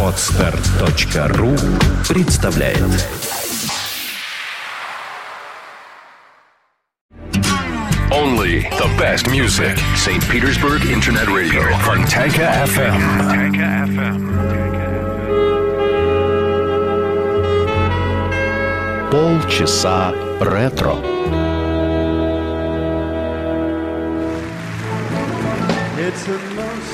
Отстар.ру представляет Only the best music. St. Petersburg Internet Radio. Fontanka FM. Fontanka FM. Полчаса ретро. It's the most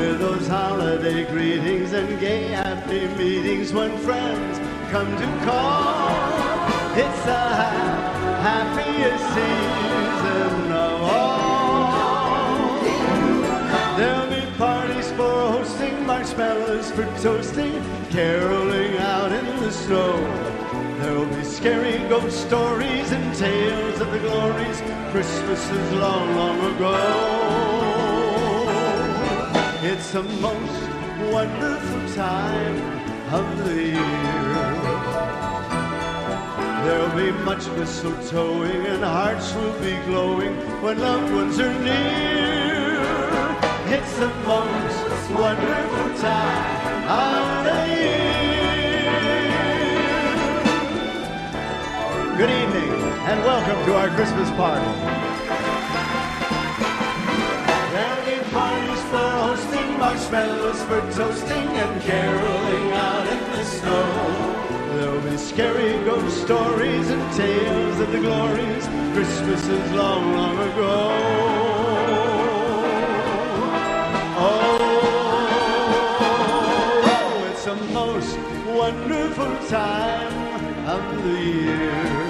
With those holiday greetings and gay happy meetings when friends come to call. It's the happiest season of all. There'll be parties for hosting, marshmallows for toasting, caroling out in the snow. There'll be scary ghost stories and tales of the glories Christmases long, long ago. It's the most wonderful time of the year. There'll be much mistletoeing and hearts will be glowing when loved ones are near. It's the most wonderful time of the year. Good evening and welcome to our Christmas party. Marshmallows for toasting, and caroling out in the snow. There'll be scary ghost stories and tales of the glories Christmases long, long ago. Oh, oh, oh it's the most wonderful time of the year.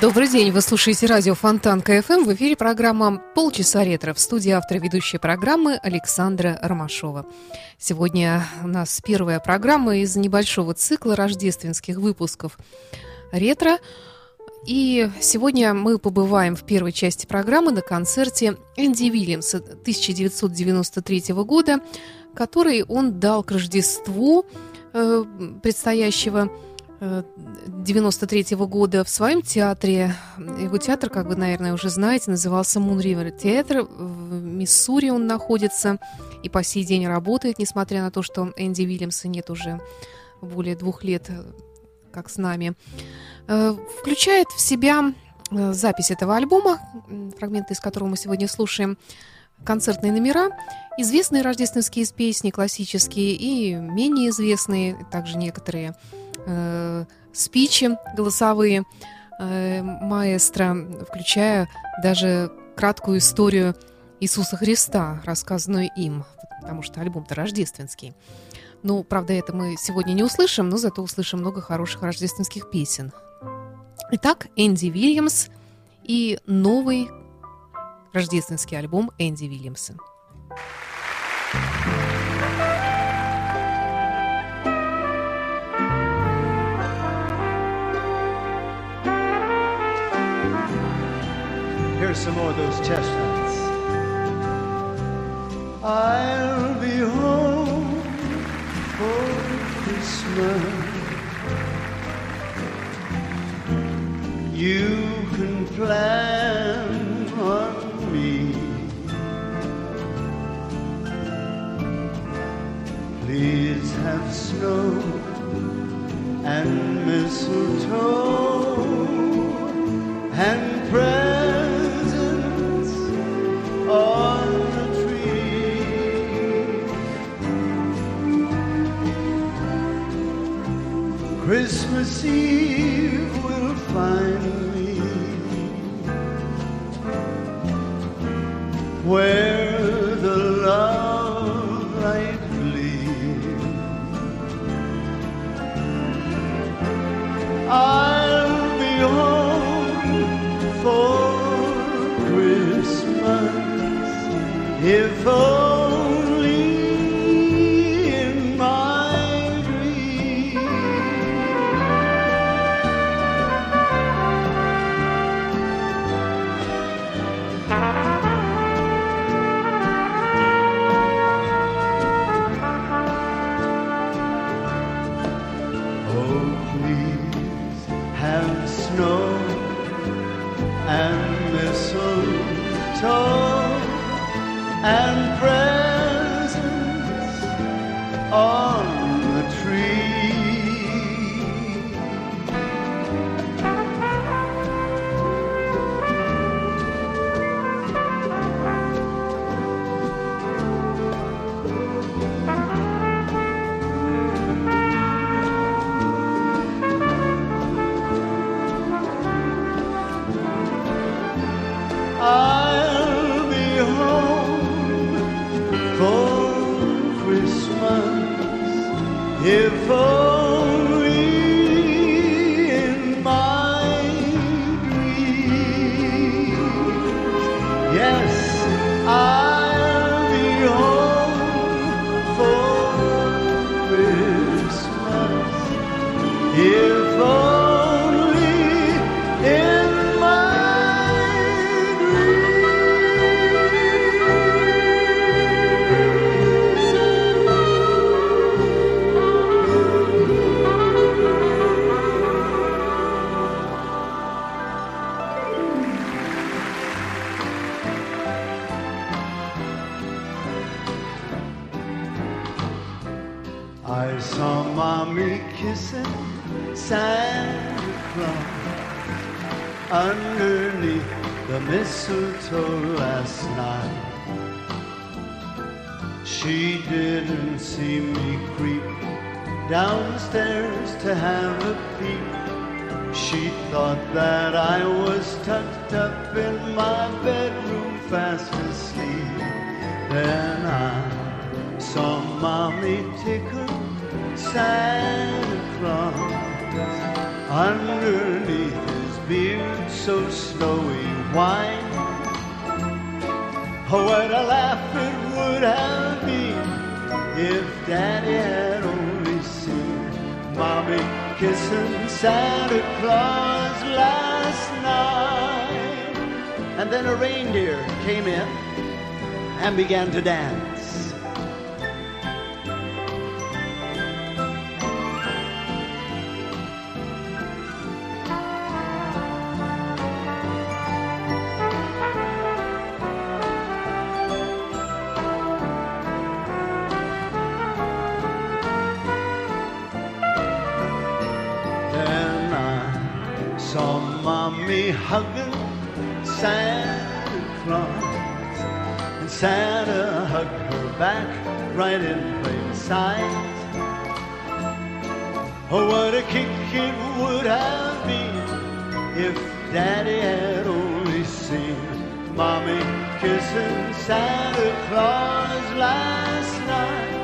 Добрый день, вы слушаете радио Фонтан КФМ. В эфире программа «Полчаса ретро». В студии автор ведущей программы Александра Ромашова. Сегодня у нас первая программа из небольшого цикла рождественских выпусков ретро. И сегодня мы побываем в первой части программы на концерте Энди Вильямса 1993 года, который он дал к Рождеству э, предстоящего 93 -го года в своем театре. Его театр, как вы, наверное, уже знаете, назывался Moon River театр. В Миссури он находится и по сей день работает, несмотря на то, что Энди Вильямса нет уже более двух лет, как с нами. Э, Включает в себя э, запись этого альбома, фрагменты из которого мы сегодня слушаем, концертные номера, известные рождественские песни, классические и менее известные, также некоторые э, спичи голосовые э, маэстро, включая даже краткую историю Иисуса Христа, рассказанную им, потому что альбом-то рождественский. Ну, правда, это мы сегодня не услышим, но зато услышим много хороших рождественских песен. Итак, Энди Вильямс и новый рождественский альбом Энди Вильямса. Here's some more of those chestnuts. I'll be home for Christmas. You can plan on me. Please have snow and mistletoe and Christmas Oh, please have snow and mistletoe and presents. On Then I saw mommy tickle Santa Claus underneath his beard so snowy white. Oh, what a laugh it would have been if Daddy had only seen Mommy kissing Santa Claus last night. And then a reindeer came in and began to dance. Then I saw mommy hugging Santa Claus, Santa hugged her back right in plain sight. Oh, what a kick it would have been if Daddy had only seen mommy kissing Santa Claus last night.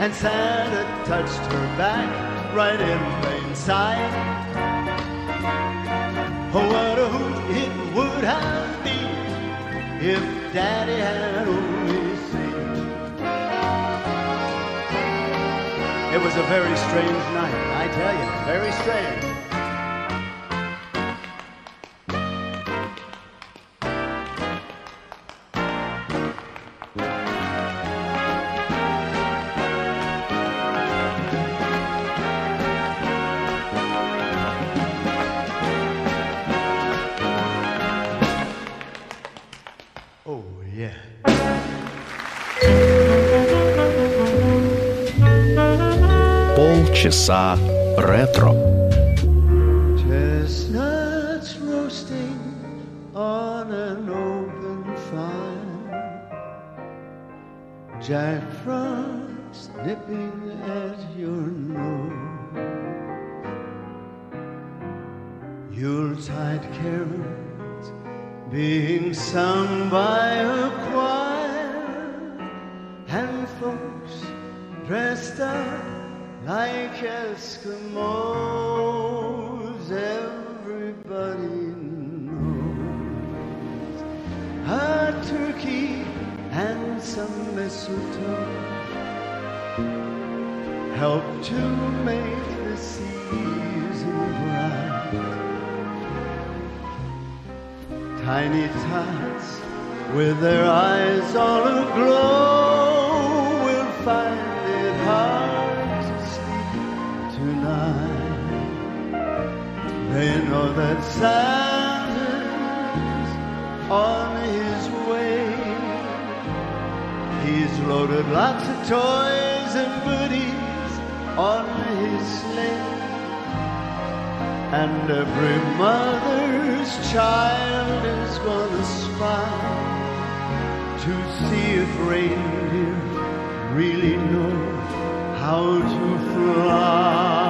And Santa touched her back right in plain sight. Oh, what a hoot it would have been if Daddy had only seen. It was a very strange night, I tell you, very strange. Полчаса ретро. Chestnuts roasting on an open fire. Jack Frost nipping at your nose. Yuletide carols being sung by a choir. And folks dressed up like Eskimos. Everybody knows a turkey and some mistletoe help to make the season bright. Tiny tots with their eyes all aglow They know that Santa's on his way. He's loaded lots of toys and goodies on his sleigh. And every mother's child is gonna spy to see if reindeer really know how to fly.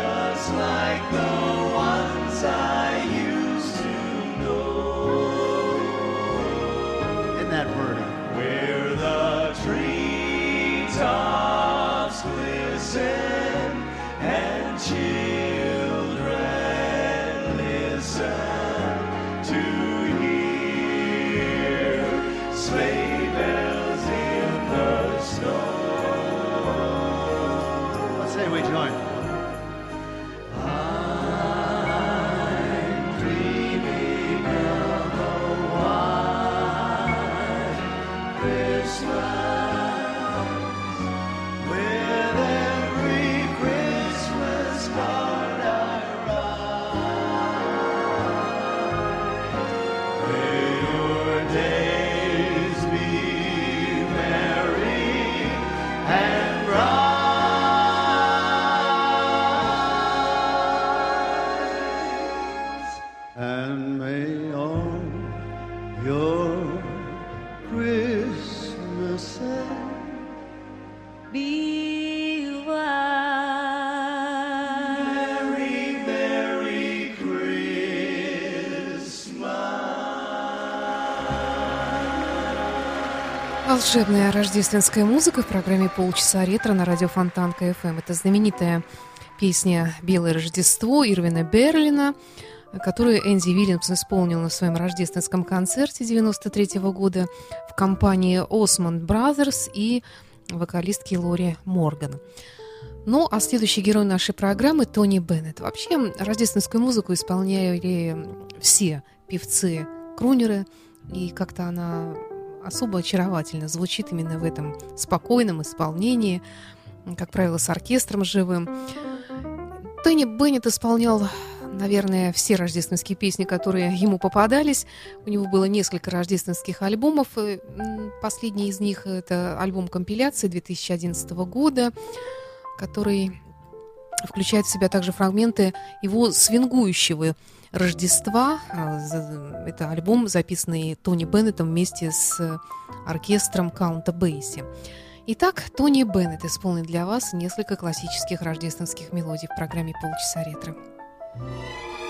just like the волшебная рождественская музыка в программе «Полчаса ретро» на радио Фонтан КФМ. Это знаменитая песня «Белое Рождество» Ирвина Берлина, которую Энди Вильямс исполнил на своем рождественском концерте 93 года в компании Osmond Brothers и вокалистки Лори Морган. Ну, а следующий герой нашей программы – Тони Беннет. Вообще, рождественскую музыку исполняли все певцы-крунеры, и как-то она особо очаровательно звучит именно в этом спокойном исполнении, как правило, с оркестром живым. Тони Беннет исполнял, наверное, все рождественские песни, которые ему попадались. У него было несколько рождественских альбомов. Последний из них – это альбом компиляции 2011 года, который включает в себя также фрагменты его свингующего Рождества. А, это альбом, записанный Тони Беннетом вместе с оркестром Каунта Бейси. Итак, Тони Беннет исполнит для вас несколько классических рождественских мелодий в программе «Полчаса ретро». yourself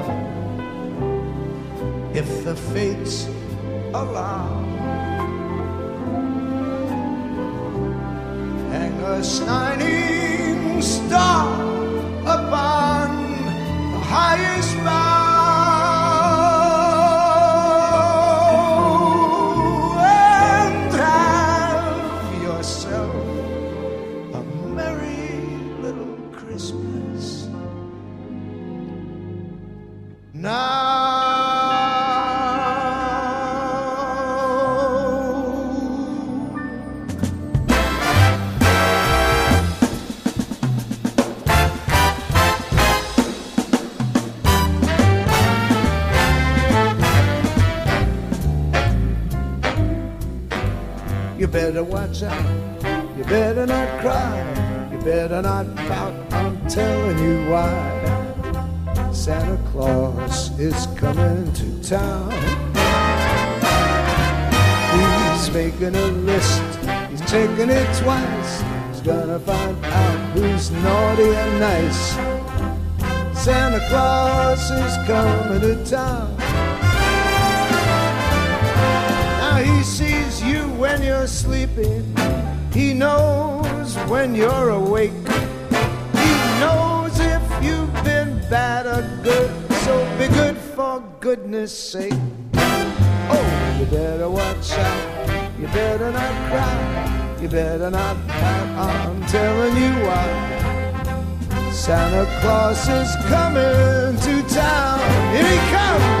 if the fates allow. Hang a shining star upon the highest bough and have yourself a merry little Christmas. Now. Better watch out. You better not cry. You better not pout. I'm telling you why. Santa Claus is coming to town. He's making a list. He's taking it twice. He's gonna find out who's naughty and nice. Santa Claus is coming to town. Now he sees you when you're sleeping. He knows when you're awake. He knows if you've been bad or good. So be good for goodness sake. Oh, you better watch out. You better not cry. You better not pout. I'm telling you why. Santa Claus is coming to town. Here he comes.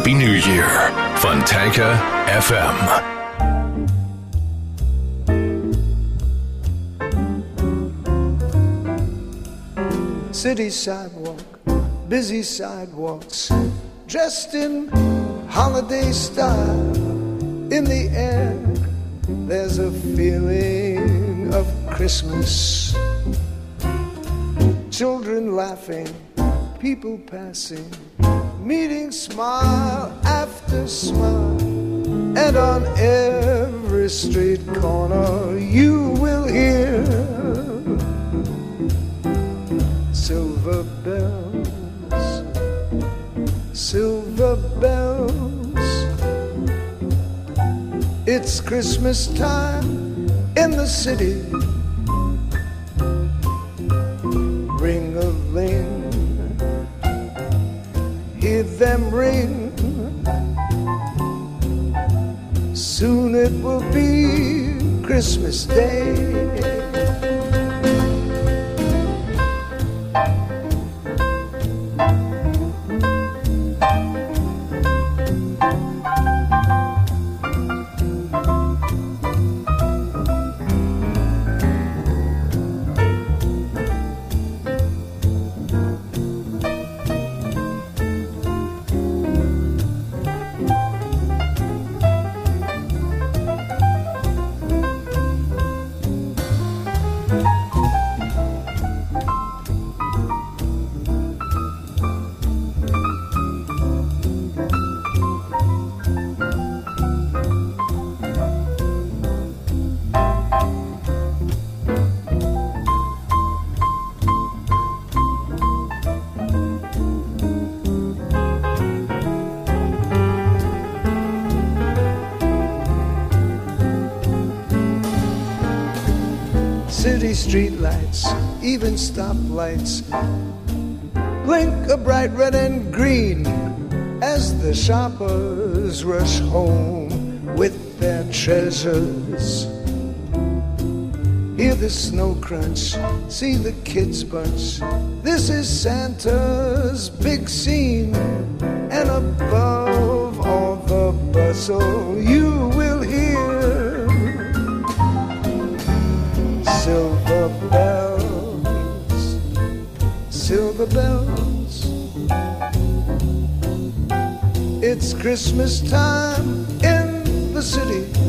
Happy New Year. Fontanka FM. City sidewalk, busy sidewalks, dressed in holiday style. In the air, there's a feeling of Christmas. Children laughing, people passing, meeting smile after smile. And on every street corner, you will hear silver bells, silver bells. It's Christmas time in the city. It will be Christmas Day. Streetlights, even stoplights, blink a bright red and green as the shoppers rush home with their treasures. Hear the snow crunch, see the kids bunch. This is Santa's big scene, and above all the bustle, silver bells. It's Christmas time in the city.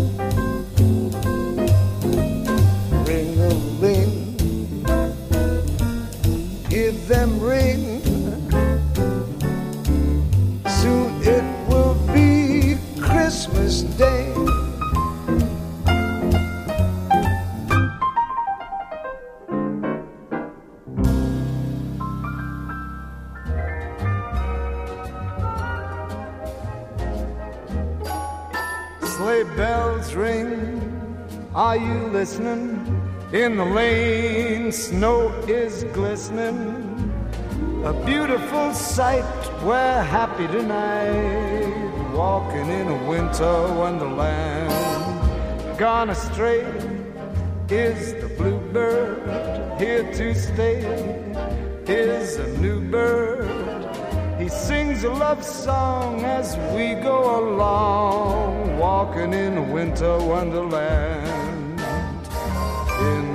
In the lane, snow is glistening. A beautiful sight. We're happy tonight. Walking in a winter wonderland. Gone astray is the bluebird. Here to stay is a new bird. He sings a love song as we go along, walking in a winter wonderland.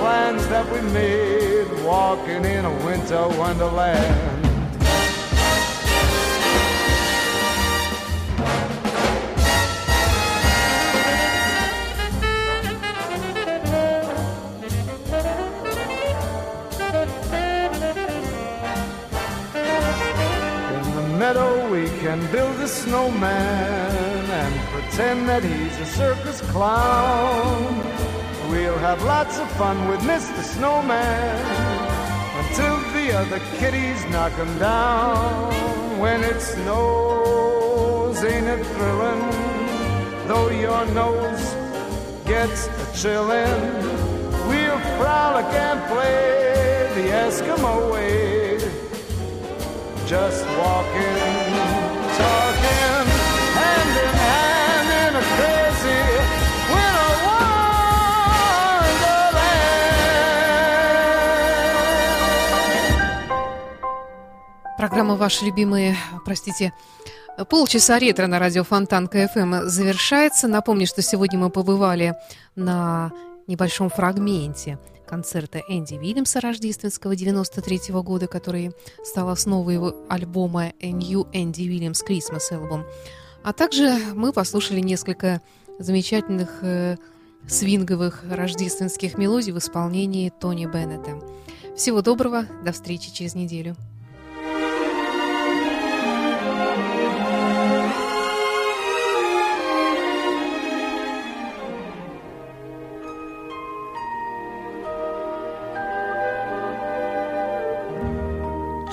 plans that we made walking in a winter wonderland. meadow we can build a snowman and pretend that he's a circus clown. We'll have lots of fun with Mr. Snowman until the other kitties knock him down. When it snows, ain't it thrilling? Though your nose gets a chillin', we'll frolic and play the Eskimo way. Just walking, talking, Программа «Ваши любимые», простите, полчаса ретро на радио Фонтан КФМ завершается. Напомню, что сегодня мы побывали на небольшом фрагменте концерта Энди Вильямса рождественского 93 -го года, который стал основой его альбома New Andy Williams Christmas Album. А также мы послушали несколько замечательных э, свинговых рождественских мелодий в исполнении Тони Беннета. Всего доброго, до встречи через неделю.